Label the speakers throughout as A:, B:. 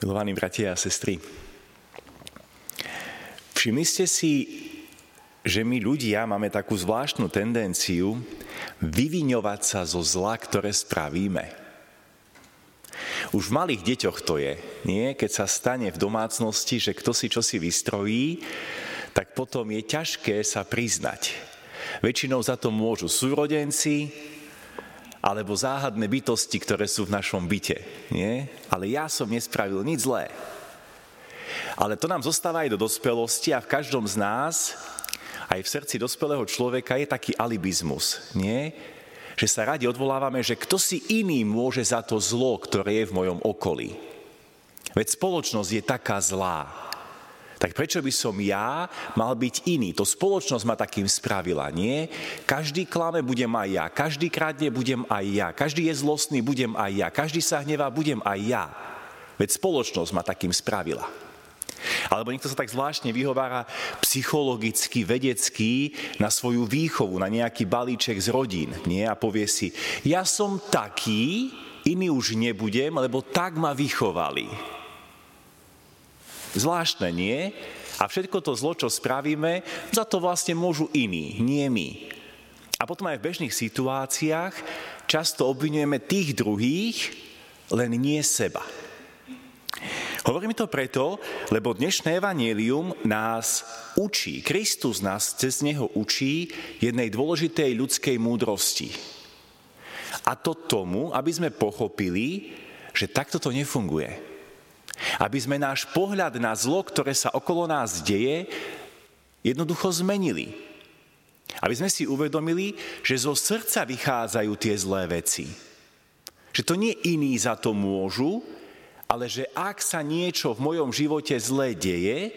A: Milovaní bratia a sestry, všimli ste si, že my ľudia máme takú zvláštnu tendenciu vyviňovať sa zo zla, ktoré spravíme. Už v malých deťoch to je, nie? Keď sa stane v domácnosti, že kto si čo si vystrojí, tak potom je ťažké sa priznať. Väčšinou za to môžu súrodenci, alebo záhadné bytosti, ktoré sú v našom byte. Nie? Ale ja som nespravil nič zlé. Ale to nám zostáva aj do dospelosti a v každom z nás, aj v srdci dospelého človeka je taký alibizmus. Nie? Že sa radi odvolávame, že kto si iný môže za to zlo, ktoré je v mojom okolí. Veď spoločnosť je taká zlá tak prečo by som ja mal byť iný? To spoločnosť ma takým spravila, nie? Každý klame, budem aj ja. Každý kradne, budem aj ja. Každý je zlostný, budem aj ja. Každý sa hnevá, budem aj ja. Veď spoločnosť ma takým spravila. Alebo niekto sa tak zvláštne vyhovára psychologicky, vedecky na svoju výchovu, na nejaký balíček z rodín. Nie? A povie si, ja som taký, iný už nebudem, lebo tak ma vychovali. Zvláštne, nie? A všetko to zlo, čo spravíme, za to vlastne môžu iní, nie my. A potom aj v bežných situáciách často obvinujeme tých druhých, len nie seba. Hovorím to preto, lebo dnešné evanielium nás učí, Kristus nás cez neho učí jednej dôležitej ľudskej múdrosti. A to tomu, aby sme pochopili, že takto to nefunguje. Aby sme náš pohľad na zlo, ktoré sa okolo nás deje, jednoducho zmenili. Aby sme si uvedomili, že zo srdca vychádzajú tie zlé veci. Že to nie iní za to môžu, ale že ak sa niečo v mojom živote zlé deje,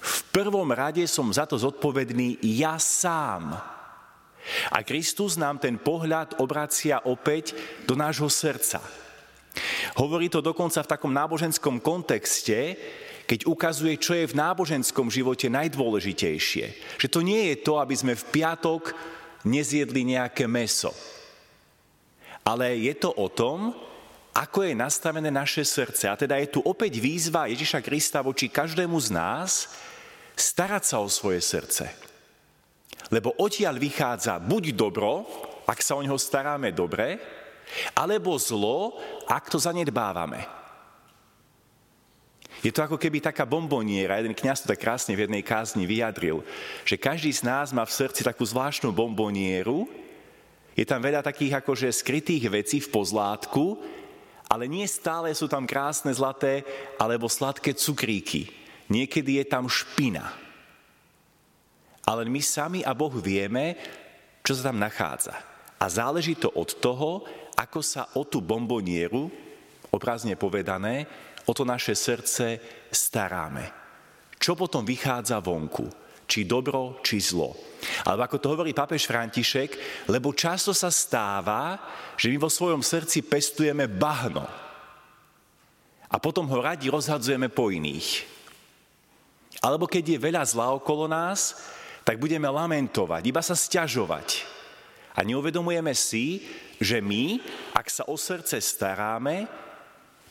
A: v prvom rade som za to zodpovedný ja sám. A Kristus nám ten pohľad obracia opäť do nášho srdca. Hovorí to dokonca v takom náboženskom kontexte, keď ukazuje, čo je v náboženskom živote najdôležitejšie. Že to nie je to, aby sme v piatok nezjedli nejaké meso. Ale je to o tom, ako je nastavené naše srdce. A teda je tu opäť výzva Ježiša Krista voči každému z nás starať sa o svoje srdce. Lebo odtiaľ vychádza buď dobro, ak sa o neho staráme dobre, alebo zlo, ak to zanedbávame. Je to ako keby taká bomboniera, jeden kniaz to tak krásne v jednej kázni vyjadril, že každý z nás má v srdci takú zvláštnu bombonieru, je tam veľa takých akože skrytých vecí v pozlátku, ale nie stále sú tam krásne zlaté alebo sladké cukríky. Niekedy je tam špina. Ale my sami a Boh vieme, čo sa tam nachádza. A záleží to od toho, ako sa o tú bombonieru, obrazne povedané, o to naše srdce staráme. Čo potom vychádza vonku? Či dobro, či zlo. Alebo ako to hovorí papež František, lebo často sa stáva, že my vo svojom srdci pestujeme bahno. A potom ho radi rozhadzujeme po iných. Alebo keď je veľa zla okolo nás, tak budeme lamentovať, iba sa stiažovať. A neuvedomujeme si, že my, ak sa o srdce staráme,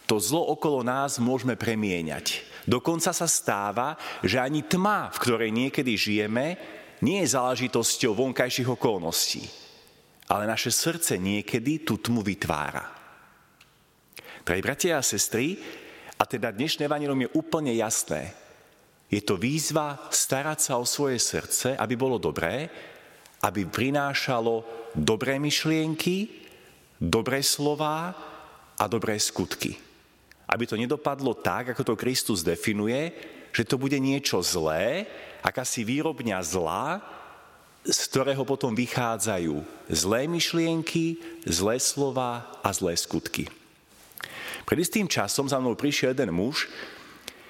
A: to zlo okolo nás môžeme premieňať. Dokonca sa stáva, že ani tma, v ktorej niekedy žijeme, nie je záležitosťou vonkajších okolností, ale naše srdce niekedy tú tmu vytvára. Drahí bratia a sestry, a teda dnešné evanilium je úplne jasné. Je to výzva starať sa o svoje srdce, aby bolo dobré, aby prinášalo dobré myšlienky, dobré slová a dobré skutky. Aby to nedopadlo tak, ako to Kristus definuje, že to bude niečo zlé, akási výrobňa zla, z ktorého potom vychádzajú zlé myšlienky, zlé slova a zlé skutky. Pred istým časom za mnou prišiel jeden muž,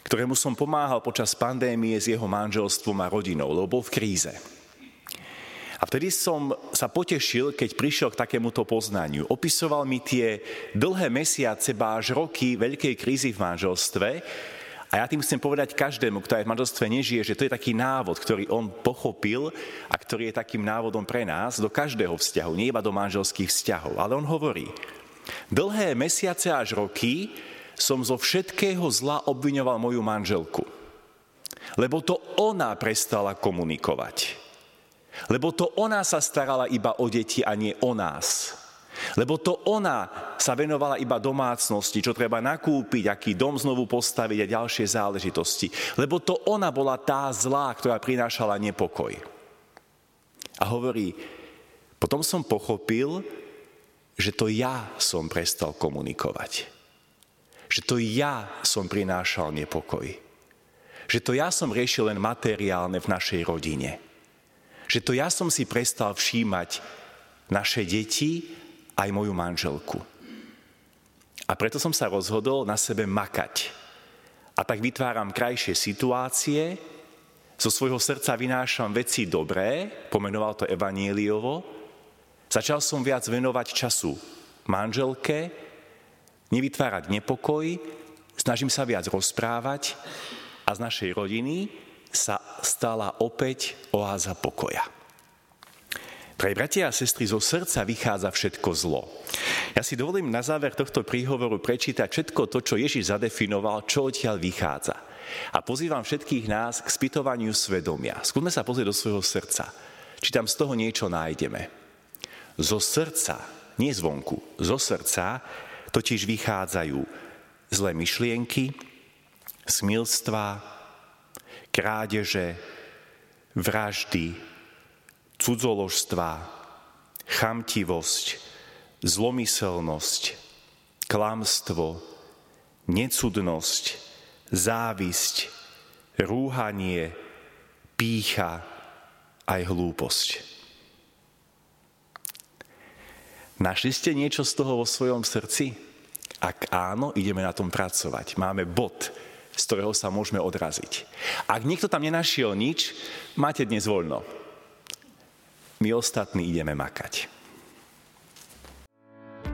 A: ktorému som pomáhal počas pandémie s jeho manželstvom a rodinou, lebo bol v kríze. A vtedy som sa potešil, keď prišiel k takémuto poznaniu. Opisoval mi tie dlhé mesiace, až roky veľkej krízy v manželstve. A ja tým chcem povedať každému, kto aj v manželstve nežije, že to je taký návod, ktorý on pochopil a ktorý je takým návodom pre nás do každého vzťahu, nie iba do manželských vzťahov. Ale on hovorí, dlhé mesiace až roky som zo všetkého zla obviňoval moju manželku. Lebo to ona prestala komunikovať. Lebo to ona sa starala iba o deti a nie o nás. Lebo to ona sa venovala iba domácnosti, čo treba nakúpiť, aký dom znovu postaviť a ďalšie záležitosti. Lebo to ona bola tá zlá, ktorá prinášala nepokoj. A hovorí, potom som pochopil, že to ja som prestal komunikovať. Že to ja som prinášal nepokoj. Že to ja som riešil len materiálne v našej rodine. Že to ja som si prestal všímať naše deti aj moju manželku. A preto som sa rozhodol na sebe makať. A tak vytváram krajšie situácie, zo svojho srdca vynášam veci dobré, pomenoval to Evanieliovo, začal som viac venovať času manželke, nevytvárať nepokoj, snažím sa viac rozprávať a z našej rodiny sa stala opäť oáza pokoja. Pre bratia a sestry zo srdca vychádza všetko zlo. Ja si dovolím na záver tohto príhovoru prečítať všetko to, čo Ježiš zadefinoval, čo odtiaľ vychádza. A pozývam všetkých nás k spytovaniu svedomia. Skúsme sa pozrieť do svojho srdca. Či tam z toho niečo nájdeme. Zo srdca, nie zvonku, zo srdca totiž vychádzajú zlé myšlienky, smilstva, krádeže, vraždy, cudzoložstva, chamtivosť, zlomyselnosť, klamstvo, necudnosť, závisť, rúhanie, pícha aj hlúposť. Našli ste niečo z toho vo svojom srdci? Ak áno, ideme na tom pracovať. Máme bod, z ktorého sa môžeme odraziť. Ak niekto tam nenašiel nič, máte dnes voľno. My ostatní ideme makať.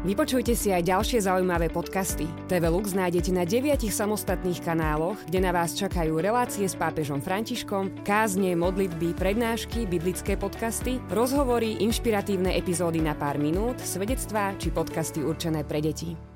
B: Vypočujte si aj ďalšie zaujímavé podcasty. TV Lux nájdete na deviatich samostatných kanáloch, kde na vás čakajú relácie s pápežom Františkom, kázne, modlitby, prednášky, biblické podcasty, rozhovory, inšpiratívne epizódy na pár minút, svedectvá či podcasty určené pre deti.